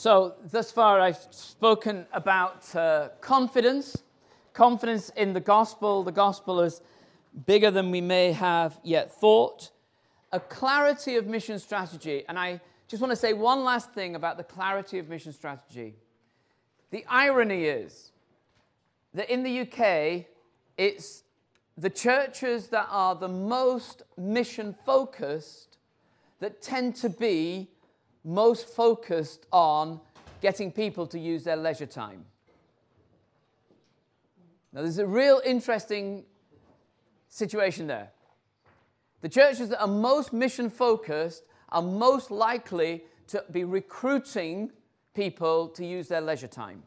So, thus far, I've spoken about uh, confidence, confidence in the gospel. The gospel is bigger than we may have yet thought. A clarity of mission strategy. And I just want to say one last thing about the clarity of mission strategy. The irony is that in the UK, it's the churches that are the most mission focused that tend to be most focused on getting people to use their leisure time. Now, there's a real interesting situation there. The churches that are most mission focused are most likely to be recruiting people to use their leisure time.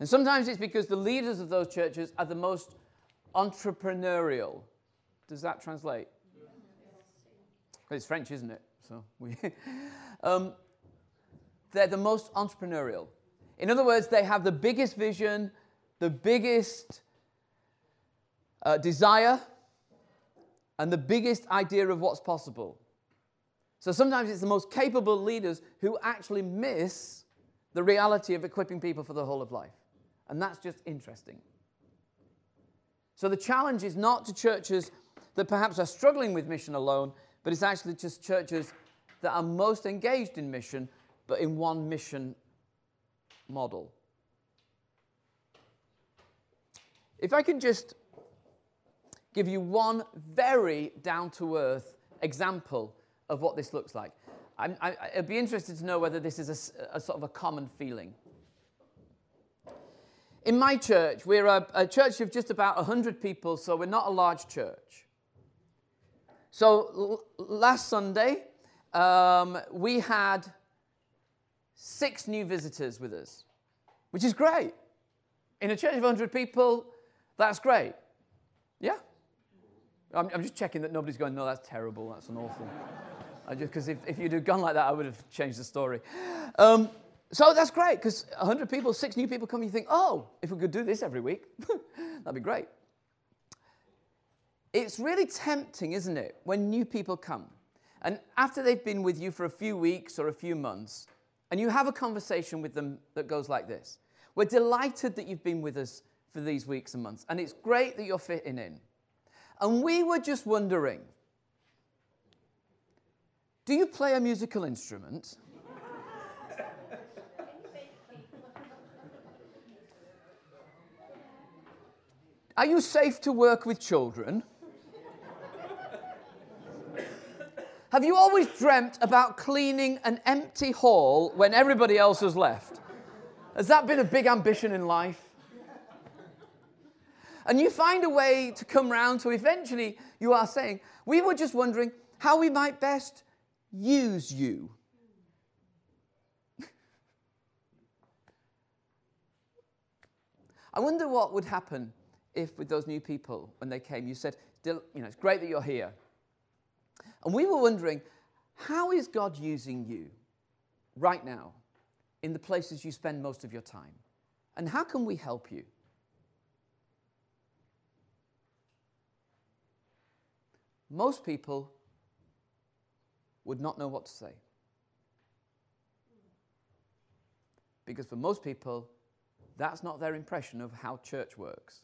And sometimes it's because the leaders of those churches are the most entrepreneurial. Does that translate? It's French, isn't it? So we, um, they're the most entrepreneurial. In other words, they have the biggest vision, the biggest uh, desire, and the biggest idea of what's possible. So sometimes it's the most capable leaders who actually miss the reality of equipping people for the whole of life. And that's just interesting. So the challenge is not to churches that perhaps are struggling with mission alone, but it's actually just churches that are most engaged in mission, but in one mission model. If I can just give you one very down to earth example of what this looks like. I, I, I'd be interested to know whether this is a, a, sort of a common feeling. In my church, we're a, a church of just about 100 people, so we're not a large church. So last Sunday, um, we had six new visitors with us, which is great. In a church of 100 people, that's great. Yeah? I'm, I'm just checking that nobody's going, no, that's terrible, that's an awful. Because if, if you'd have gone like that, I would have changed the story. Um, so that's great because 100 people, six new people come, you think, oh, if we could do this every week, that'd be great. It's really tempting, isn't it, when new people come and after they've been with you for a few weeks or a few months, and you have a conversation with them that goes like this We're delighted that you've been with us for these weeks and months, and it's great that you're fitting in. And we were just wondering do you play a musical instrument? Are you safe to work with children? Have you always dreamt about cleaning an empty hall when everybody else has left? Has that been a big ambition in life? And you find a way to come round to eventually you are saying, We were just wondering how we might best use you. I wonder what would happen if, with those new people, when they came, you said, you know, it's great that you're here. And we were wondering, how is God using you right now in the places you spend most of your time? And how can we help you? Most people would not know what to say. Because for most people, that's not their impression of how church works.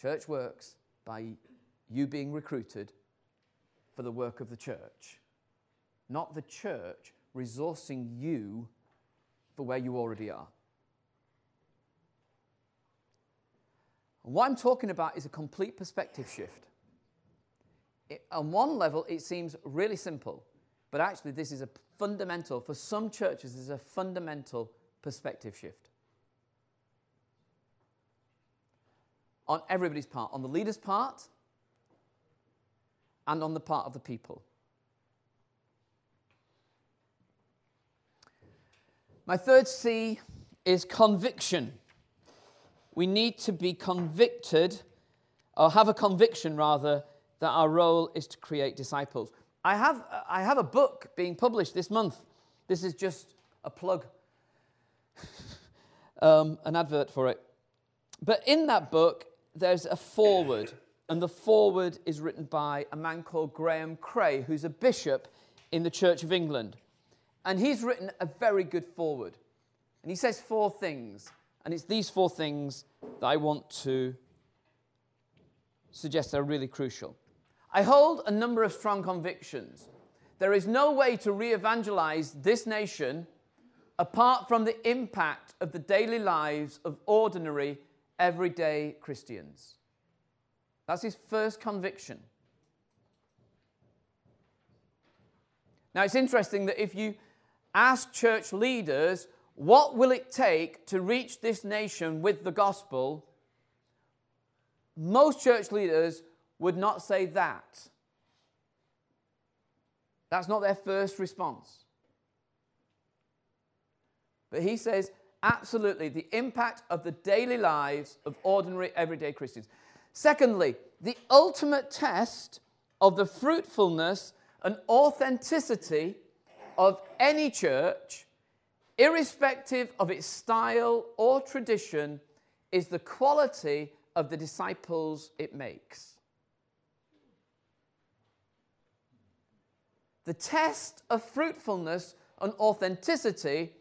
Church works by you being recruited for the work of the church, not the church resourcing you for where you already are. And what I'm talking about is a complete perspective shift. It, on one level, it seems really simple, but actually, this is a fundamental, for some churches, this is a fundamental perspective shift. On everybody's part, on the leader's part, and on the part of the people. My third C is conviction. We need to be convicted, or have a conviction rather, that our role is to create disciples. I have, I have a book being published this month. This is just a plug, um, an advert for it. But in that book, there's a foreword and the foreword is written by a man called Graham Cray, who's a bishop in the Church of England. And he's written a very good foreword. And he says four things. And it's these four things that I want to suggest are really crucial. I hold a number of strong convictions. There is no way to re evangelize this nation apart from the impact of the daily lives of ordinary, everyday Christians. That's his first conviction. Now, it's interesting that if you ask church leaders, what will it take to reach this nation with the gospel? Most church leaders would not say that. That's not their first response. But he says, absolutely, the impact of the daily lives of ordinary, everyday Christians. Secondly, the ultimate test of the fruitfulness and authenticity of any church, irrespective of its style or tradition, is the quality of the disciples it makes. The test of fruitfulness and authenticity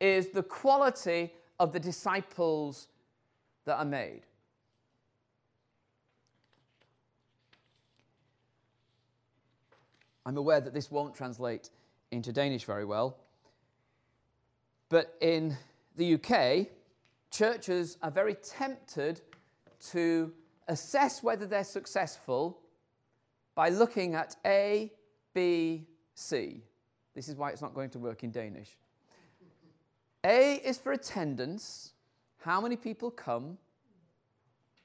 is the quality of the disciples that are made. I'm aware that this won't translate into Danish very well, but in the UK, churches are very tempted to assess whether they're successful by looking at A, B, C. This is why it's not going to work in Danish. A is for attendance, how many people come.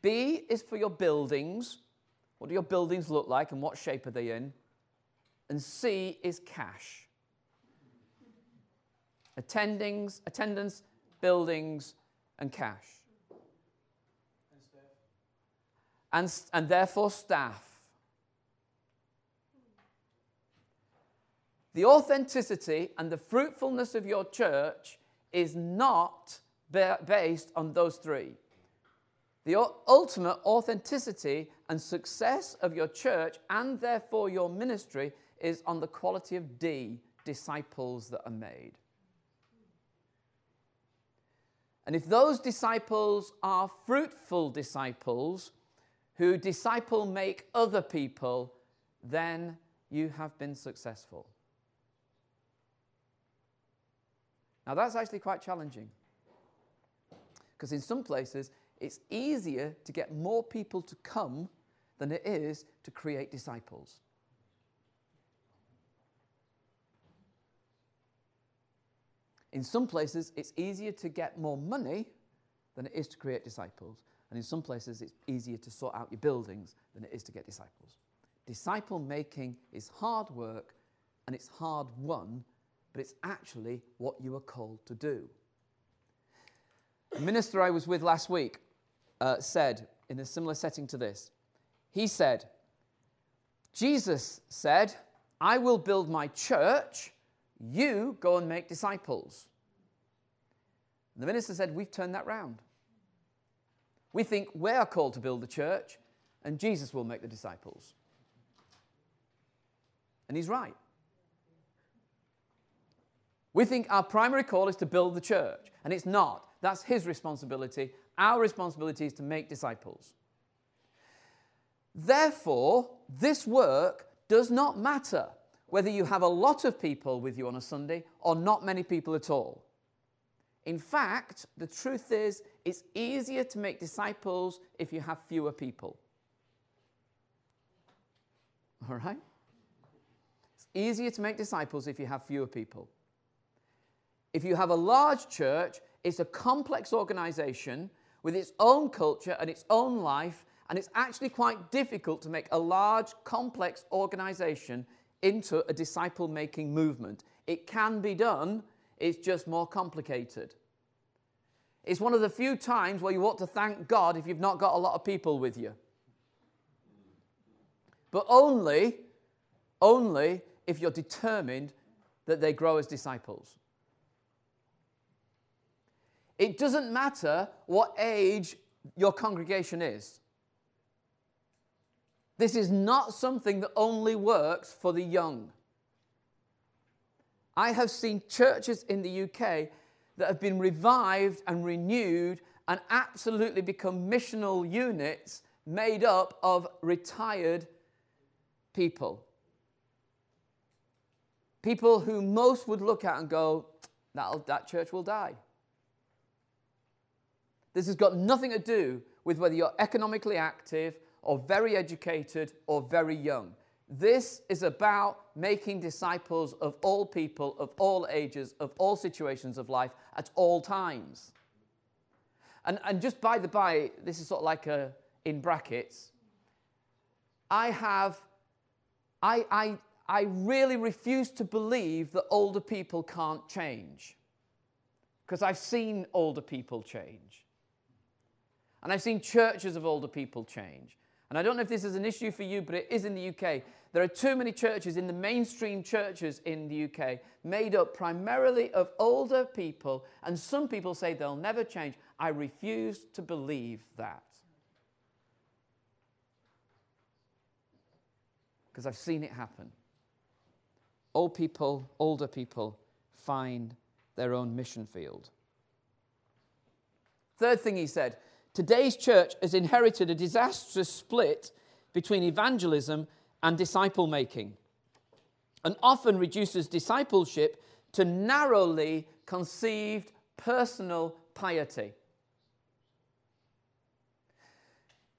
B is for your buildings, what do your buildings look like and what shape are they in? And C is cash. Attendings, attendance, buildings, and cash. And, and therefore staff. The authenticity and the fruitfulness of your church is not based on those three. The ultimate authenticity and success of your church and therefore your ministry is on the quality of D, disciples that are made. And if those disciples are fruitful disciples who disciple make other people, then you have been successful. Now, that's actually quite challenging. Because in some places, it's easier to get more people to come than it is to create disciples. In some places, it's easier to get more money than it is to create disciples. And in some places, it's easier to sort out your buildings than it is to get disciples. Disciple making is hard work and it's hard won but it's actually what you are called to do. The minister I was with last week uh, said, in a similar setting to this, he said, Jesus said, I will build my church, you go and make disciples. And the minister said, We've turned that round. We think we're called to build the church, and Jesus will make the disciples. And he's right. We think our primary call is to build the church, and it's not. That's his responsibility. Our responsibility is to make disciples. Therefore, this work does not matter whether you have a lot of people with you on a Sunday or not many people at all. In fact, the truth is, it's easier to make disciples if you have fewer people. All right? It's easier to make disciples if you have fewer people. If you have a large church, it's a complex organization with its own culture and its own life, and it's actually quite difficult to make a large, complex organization into a disciple making movement. It can be done, it's just more complicated. It's one of the few times where you ought to thank God if you've not got a lot of people with you. But only, only if you're determined that they grow as disciples. It doesn't matter what age your congregation is. This is not something that only works for the young. I have seen churches in the UK that have been revived and renewed and absolutely become missional units made up of retired people. People who most would look at and go, that church will die. This has got nothing to do with whether you're economically active or very educated or very young. This is about making disciples of all people, of all ages, of all situations of life at all times. And, and just by the by, this is sort of like a, in brackets, I have, I, I, I really refuse to believe that older people can't change. Because I've seen older people change. And I've seen churches of older people change. And I don't know if this is an issue for you, but it is in the UK. There are too many churches in the mainstream churches in the UK made up primarily of older people, and some people say they'll never change. I refuse to believe that. Because I've seen it happen. Old people, older people find their own mission field. Third thing he said today's church has inherited a disastrous split between evangelism and disciple making, and often reduces discipleship to narrowly conceived personal piety.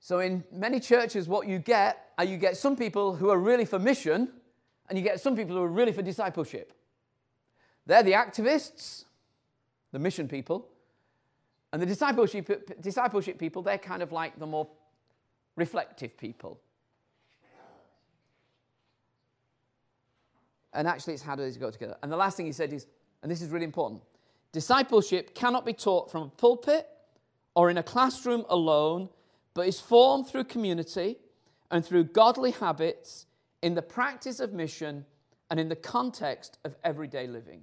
So, in many churches, what you get are you get some people who are really for mission, and you get some people who are really for discipleship. They're the activists, the mission people, and the discipleship, discipleship people, they're kind of like the more reflective people. And actually, it's how do these go together? And the last thing he said is, and this is really important discipleship cannot be taught from a pulpit or in a classroom alone, but is formed through community and through godly habits in the practice of mission and in the context of everyday living.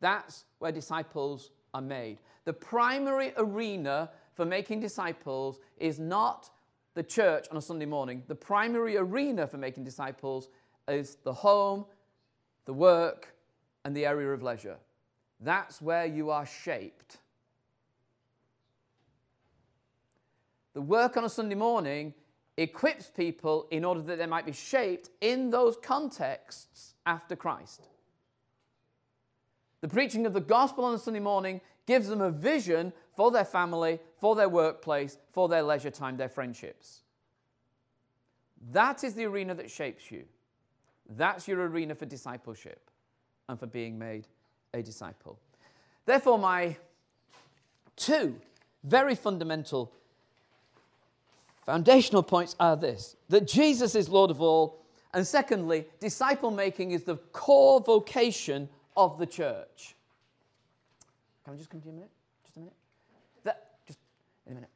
That's where disciples are made. The primary arena for making disciples is not the church on a Sunday morning. The primary arena for making disciples is the home, the work, and the area of leisure. That's where you are shaped. The work on a Sunday morning equips people in order that they might be shaped in those contexts after Christ. The preaching of the gospel on a Sunday morning gives them a vision for their family, for their workplace, for their leisure time, their friendships. That is the arena that shapes you. That's your arena for discipleship and for being made a disciple. Therefore, my two very fundamental foundational points are this that Jesus is Lord of all, and secondly, disciple making is the core vocation of the church. Can I just come to you a minute? Just a minute? Just in a minute.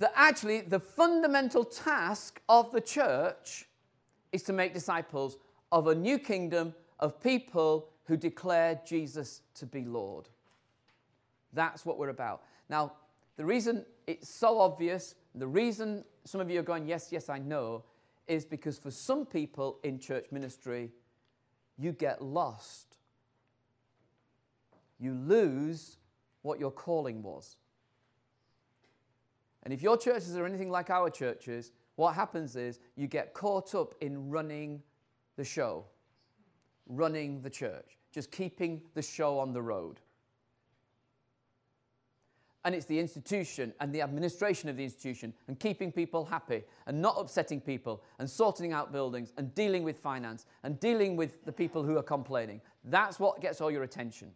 That actually, the fundamental task of the church is to make disciples of a new kingdom of people who declare Jesus to be Lord. That's what we're about. Now, the reason it's so obvious, the reason some of you are going, yes, yes, I know, is because for some people in church ministry, you get lost. You lose what your calling was. And if your churches are anything like our churches, what happens is you get caught up in running the show, running the church, just keeping the show on the road. And it's the institution and the administration of the institution and keeping people happy and not upsetting people and sorting out buildings and dealing with finance and dealing with the people who are complaining. That's what gets all your attention.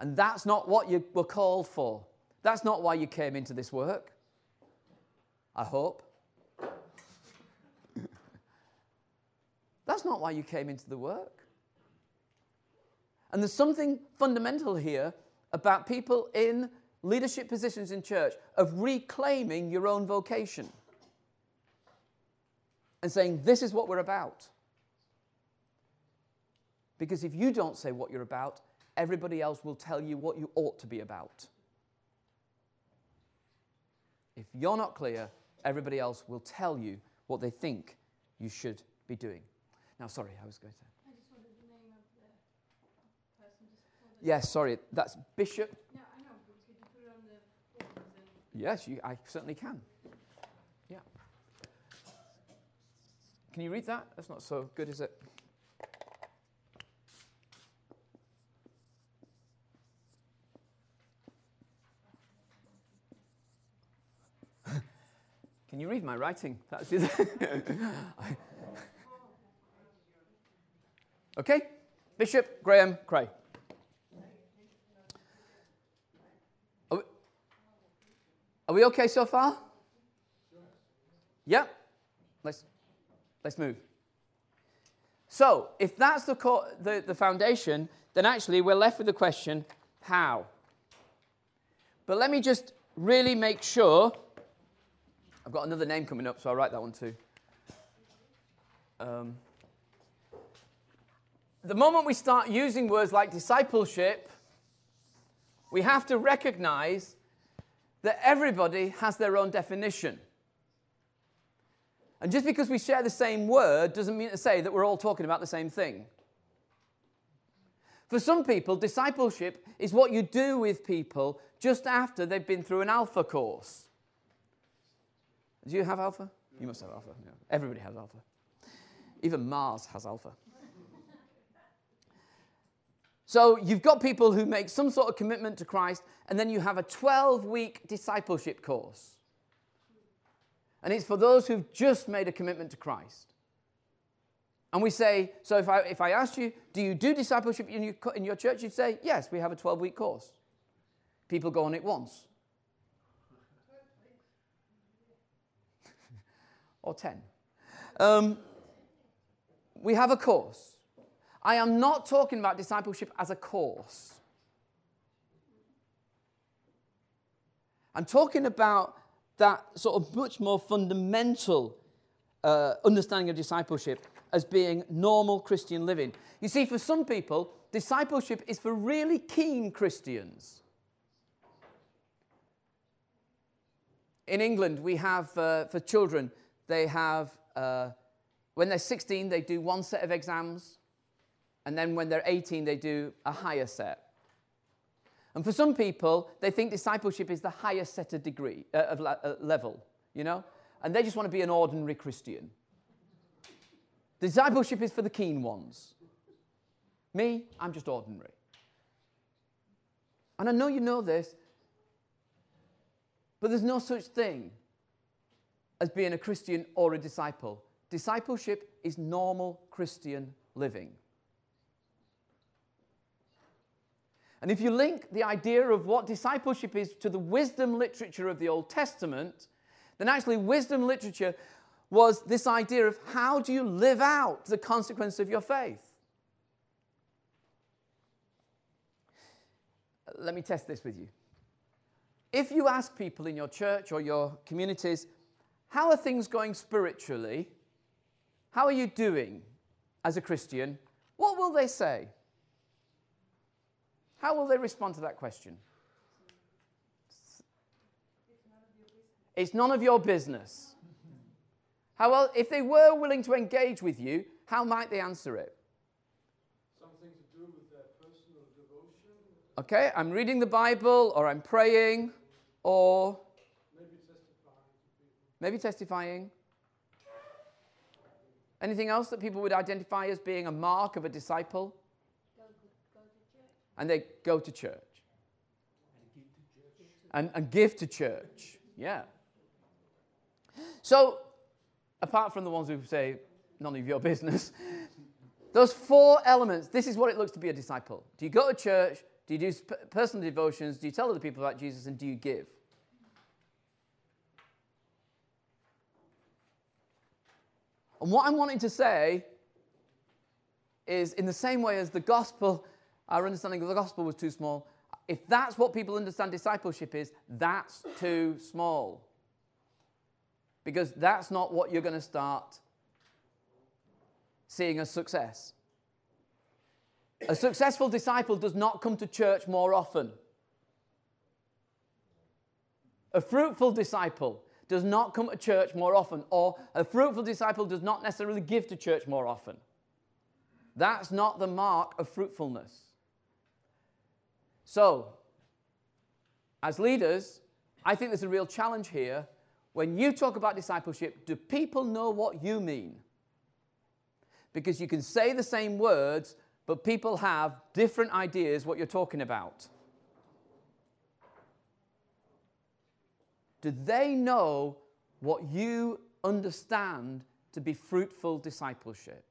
And that's not what you were called for. That's not why you came into this work. I hope. That's not why you came into the work. And there's something fundamental here about people in leadership positions in church of reclaiming your own vocation and saying, This is what we're about. Because if you don't say what you're about, Everybody else will tell you what you ought to be about. If you're not clear, everybody else will tell you what they think you should be doing. Now, sorry, I was going to. I just wanted the name of the person just Yes, yeah, sorry, that's Bishop. No, I know, but could you put it on the? Yes, you, I certainly can. Yeah. Can you read that? That's not so good, is it? Can you read my writing? That's it. okay, Bishop Graham Cray. Are we, are we okay so far? Yeah? Let's, let's move. So, if that's the, the, the foundation, then actually we're left with the question how? But let me just really make sure. I've got another name coming up, so I'll write that one too. Um, the moment we start using words like discipleship, we have to recognize that everybody has their own definition. And just because we share the same word doesn't mean to say that we're all talking about the same thing. For some people, discipleship is what you do with people just after they've been through an alpha course. Do you have alpha? You must have alpha. Yeah. Everybody has alpha. Even Mars has alpha. So you've got people who make some sort of commitment to Christ, and then you have a 12 week discipleship course. And it's for those who've just made a commitment to Christ. And we say, so if I, if I asked you, do you do discipleship in your, in your church? You'd say, yes, we have a 12 week course. People go on it once. Or 10. Um, we have a course. I am not talking about discipleship as a course. I'm talking about that sort of much more fundamental uh, understanding of discipleship as being normal Christian living. You see, for some people, discipleship is for really keen Christians. In England, we have, uh, for children, they have, uh, when they're 16, they do one set of exams, and then when they're 18, they do a higher set. And for some people, they think discipleship is the highest set of degree, uh, of la- uh, level, you know? And they just want to be an ordinary Christian. Discipleship is for the keen ones. Me, I'm just ordinary. And I know you know this, but there's no such thing as being a Christian or a disciple. Discipleship is normal Christian living. And if you link the idea of what discipleship is to the wisdom literature of the Old Testament, then actually wisdom literature was this idea of how do you live out the consequence of your faith? Let me test this with you. If you ask people in your church or your communities, how are things going spiritually? How are you doing as a Christian? What will they say? How will they respond to that question? It's none of your business. How well, if they were willing to engage with you, how might they answer it? Something to do with their personal devotion, Okay, I'm reading the Bible, or I'm praying, or maybe testifying to people. Maybe testifying. Anything else that people would identify as being a mark of a disciple? go, go to church. And they go to church. And, and give to church. Yeah. So, apart from the ones who say, none of your business, those four elements, this is what it looks to be a disciple. Do you go to church? Do you do personal devotions? Do you tell other people about Jesus? And do you give? And what I'm wanting to say is in the same way as the gospel, our understanding of the gospel was too small, if that's what people understand discipleship is, that's too small. Because that's not what you're going to start seeing as success. A successful disciple does not come to church more often. A fruitful disciple does not come to church more often, or a fruitful disciple does not necessarily give to church more often. That's not the mark of fruitfulness. So, as leaders, I think there's a real challenge here. When you talk about discipleship, do people know what you mean? Because you can say the same words, but people have different ideas what you're talking about. Do they know what you understand to be fruitful discipleship?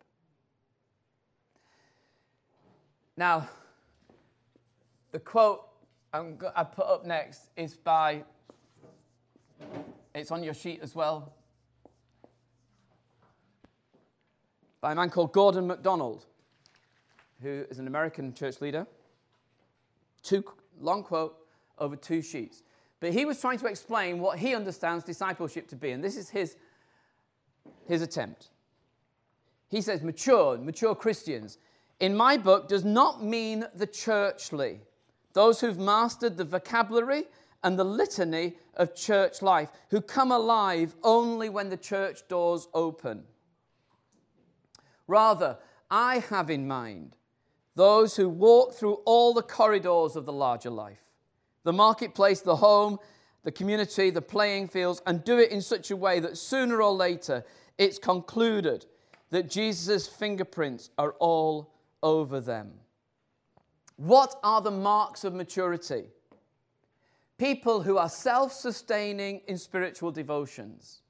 Now, the quote I'm go- I put up next is by, it's on your sheet as well, by a man called Gordon MacDonald, who is an American church leader. Two long quote over two sheets. But he was trying to explain what he understands discipleship to be, and this is his, his attempt. He says, mature, mature Christians, in my book, does not mean the churchly, those who've mastered the vocabulary and the litany of church life, who come alive only when the church doors open. Rather, I have in mind those who walk through all the corridors of the larger life the marketplace, the home, the community, the playing fields, and do it in such a way that sooner or later it's concluded that Jesus' fingerprints are all over them. What are the marks of maturity? People who are self sustaining in spiritual devotions,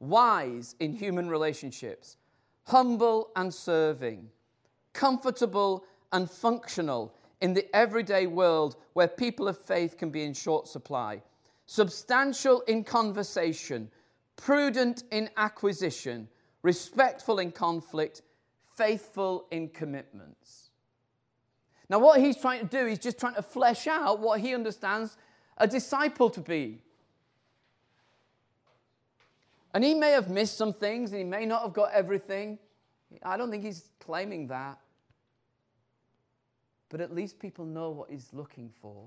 wise in human relationships, humble and serving, comfortable and functional in the everyday world where people of faith can be in short supply, substantial in conversation, prudent in acquisition, respectful in conflict, faithful in commitments. Now, what he's trying to do, he's just trying to flesh out what he understands a disciple to be. And he may have missed some things and he may not have got everything. I don't think he's claiming that. But at least people know what he's looking for.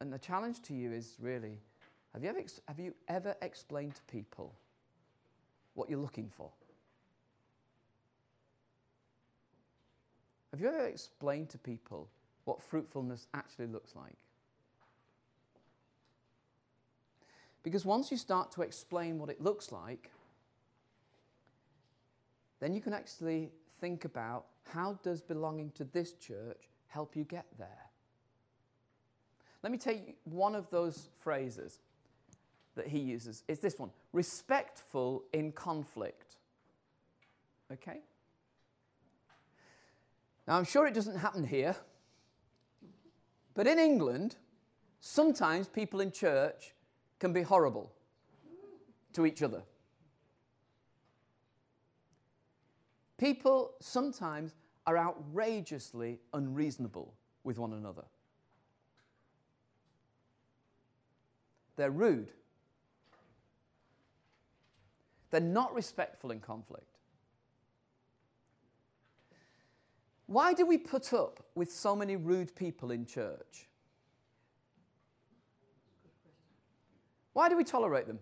And the challenge to you is really have you ever, have you ever explained to people what you're looking for? Have you ever explained to people what fruitfulness actually looks like? Because once you start to explain what it looks like, then you can actually think about how does belonging to this church help you get there? Let me take one of those phrases that he uses. It's this one respectful in conflict. Okay? Now, I'm sure it doesn't happen here, but in England, sometimes people in church can be horrible to each other. People sometimes are outrageously unreasonable with one another. They're rude. They're not respectful in conflict. Why do we put up with so many rude people in church? Why do we tolerate them?